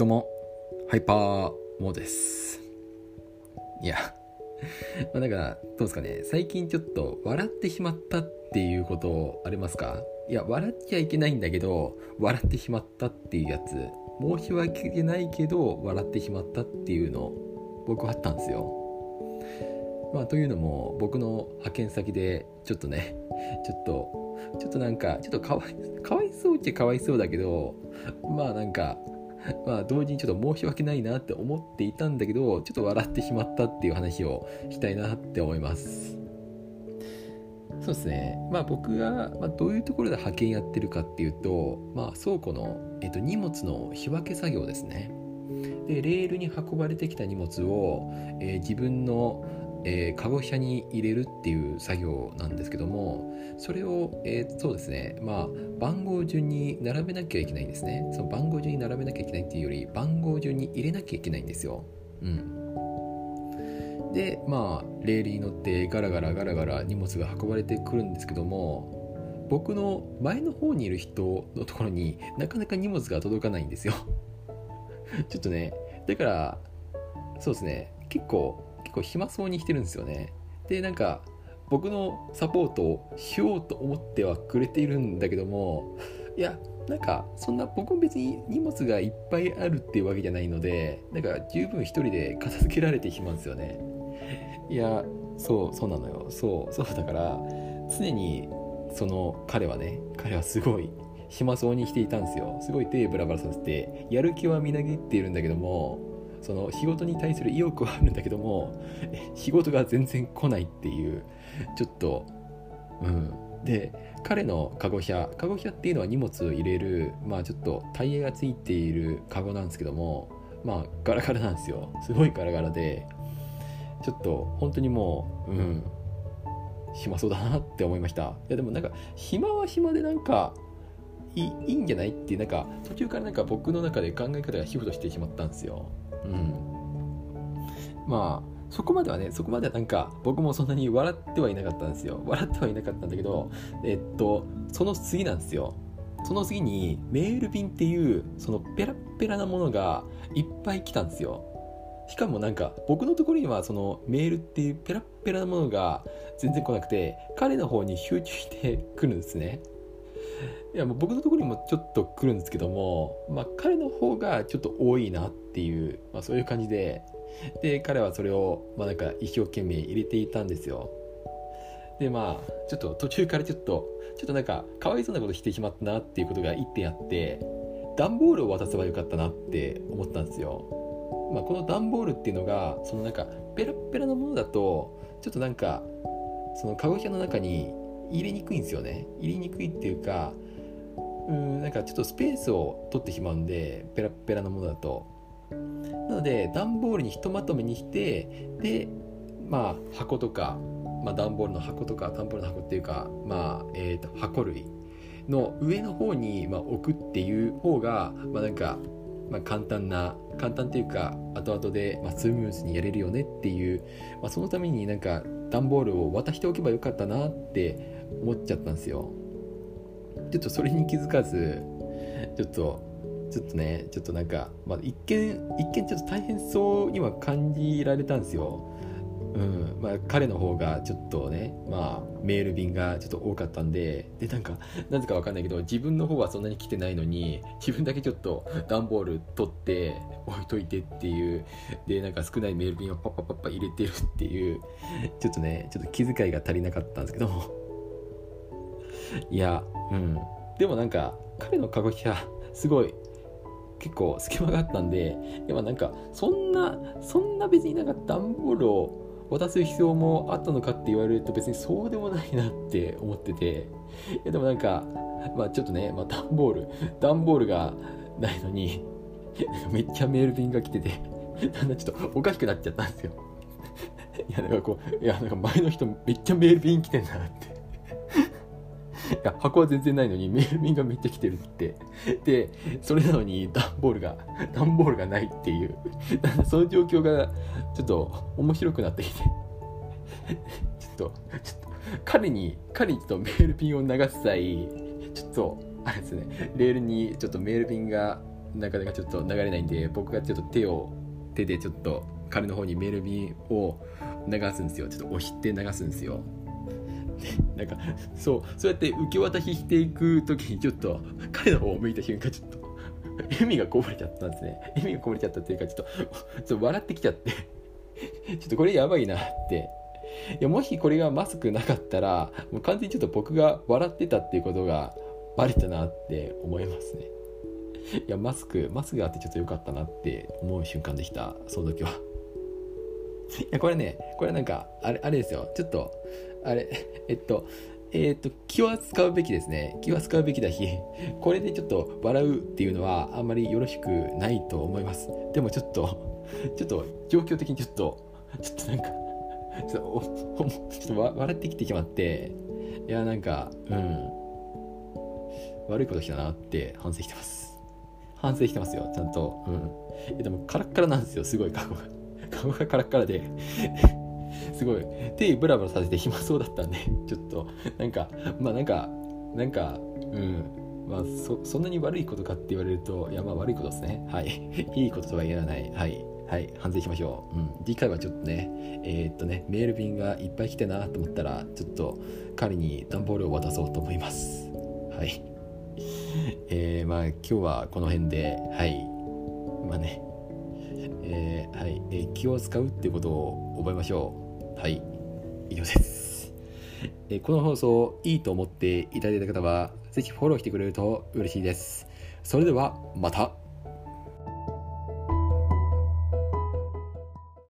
どうも、ハイパーモーです。いや、まあ、なんか、どうですかね、最近ちょっと笑ってしまったっていうことありますか？いや、笑っちゃいけないんだけど、笑ってしまったっていうやつ、申し訳ないけど、笑ってしまったっていうの、僕はあったんですよ。まあ、というのも、僕の派遣先で、ちょっとね、ちょっと、ちょっとなんか、ちょっとかわい、かわいそうっちゃかわいそうだけど、まあなんか、まあ同時にちょっと申し訳ないなって思っていたんだけどちょっと笑ってしまったっていう話をしたいなって思います。そうですね。まあ僕が、ま、どういうところで派遣やってるかっていうと、まあ、倉庫の、えっと、荷物の仕分け作業ですね。でレールに運ばれてきた荷物を、えー、自分のえー、カゴ車に入れるっていう作業なんですけどもそれを、えー、そうですね。まあ番号順に並べなきゃいけないんですね。その番号順に並べなきゃいけないっていうより番号順に入れなきゃいけないんですよ。うん。でまあレールに乗ってガラガラガラガラ荷物が運ばれてくるんですけども僕の前の方にいる人のところになかなか荷物が届かないんですよ。ちょっとねだからそうですね。結構結構暇そうにしてるんですよね。でなんか僕のサポートをしようと思ってはくれているんだけどもいやなんかそんな僕も別に荷物がいっぱいあるっていうわけじゃないのでなんか十分一人で片付けられてしまうんですよね。いやそうそうなのよ。そうそうだから常にその彼はね彼はすごい暇そうにしていたんですよ。すごい手ブラブラさせてやる気はみなぎっているんだけどもその仕事に対する意欲はあるんだけども仕事が全然来ないっていうちょっとうん。で彼のカゴ車カゴ車っていうのは荷物を入れるまあちょっとタイヤがついているカゴなんですけどもまあガラガラなんですよ。すごいガラガラでちょっと本当にもううん。暇そうだなって思いました。いやでもなんか暇は暇でなんかいいいんじゃない？ってなんか途中からなんか僕の中で考え方がシフトしてしまったんですよ。うん。まあそこまではねそこまではなんか僕もそんなに笑ってはいなかったんですよ。笑ってはいなかったんだけどえっとその次なんですよ。その次にメール便っていうそのペラペラなものがいっぱい来たんですよ。しかもなんか僕のところにはそのメールっていうペラペラなものが全然来なくて彼の方に集中してくるんですね。いやもう僕のところにもちょっと来るんですけども、まあ、彼の方がちょっと多いなっていう、まあ、そういう感じでで彼はそれを、まあ、なんか一生懸命入れていたんですよ。でまあちょっと途中からちょっとちょっとなんかかわいそうなことしてしまったなっていうことが1点あって段ボールを渡せばよかったなって思ったんですよ、まあ、この段ボールっていうのがそのなんかペラペラなものだとちょっとなんかそのカゴ車の中に入れにくいんですよね。入れにくいっていうかうんなんかちょっとスペースを取ってしまうんでペラペラなものだと。なので段ボールにひとまとめにしてでまあ箱とか、まあ、段ボールの箱とか段ボールの箱っていうかまあえーと、箱類の上の方に、まあ、置くっていう方がまあなんか、まあ、簡単な簡単っていうか後々で、まあ、スムーズにやれるよねっていう、まあ、そのためになんか段ボールを渡しておけばよかったなって思っちゃったんですよ。ちょっとそれに気づかずちょっとちょっとねちょっとなんか、まあ、一見一見ちょっと大変そうには感じられたんですよ。うん。まあ、彼の方がちょっとね、まあ、メール便がちょっと多かったんででなんかなぜか分かんないけど自分の方はそんなに来てないのに自分だけちょっと段ボール取って置いといてっていうでなんか少ないメール便をパッパッパッパ入れてるっていうちょっとねちょっと気遣いが足りなかったんですけど。いやうん。でもなんか彼の過去はすごい結構隙間があったんでやっぱなんかそんなそんな別になんか段ボールを渡す必要もあったのかって言われると別にそうでもないなって思ってていやでもなんかまあちょっとね、まあ、段ボール段ボールがないのにめっちゃメール便が来ててだんだんちょっとおかしくなっちゃったんですよ。いやなんかこういやなんか前の人めっちゃメール便来てんだなって。いや箱は全然ないのにメール便がめっちゃ来てるって。でそれなのに段ボールが 段ボールがないっていう。その状況がちょっと面白くなってきて。ちょっとちょっと彼に彼にちょっとメール便を流す際ちょっとあれですねレールにちょっとメール便がなかなかちょっと流れないんで僕がちょっと手を手でちょっと彼の方にメール便を流すんですよ。ちょっと押して流すんですよ。なんかそうそうやって受け渡ししていく時にちょっと彼の方を向いた瞬間ちょっと笑みがこぼれちゃったんですね。笑みがこぼれちゃったっていうかちょっとょっと笑ってきちゃって。ちょっとこれやばいなって。いやもしこれがマスクなかったらもう完全にちょっと僕が笑ってたっていうことがバレたなって思いますね。いやマスクマスクがあってちょっと良かったなって思う瞬間でした。その時は。いやこれねこれなんかあれあれですよ。ちょっとあれえっとえっと気は使うべきですね。気は使うべきだしこれでちょっと笑うっていうのはあんまりよろしくないと思います。でもちょっとちょっと状況的にちょっとちょっとなんかちょっとょっと笑ってきてしまっていやなんかうん。悪いことしたなって反省してます。反省してますよちゃんと。うん。でもカラッカラなんですよすごい顔が。顔がカラッカラで。すごい。手ブラブラさせて暇そうだったんで ちょっと。なんかまあなんかなんかうん。まあそそんなに悪いことかって言われるといやまあ悪いことですね。はい。いいこととは言わない。はい。はい。反省しましょう、うん、次回はちょっとねえー、っとねメール便がいっぱい来てなと思ったらちょっと彼に段ボールを渡そうと思います。はい。えー、まあ今日はこの辺ではい。まあね。えー、はい、えー、気を使うってことを覚えましょう。はい以上です。え、この放送いいと思っていただいた方は是非フォローしてくれると嬉しいです。それではまた。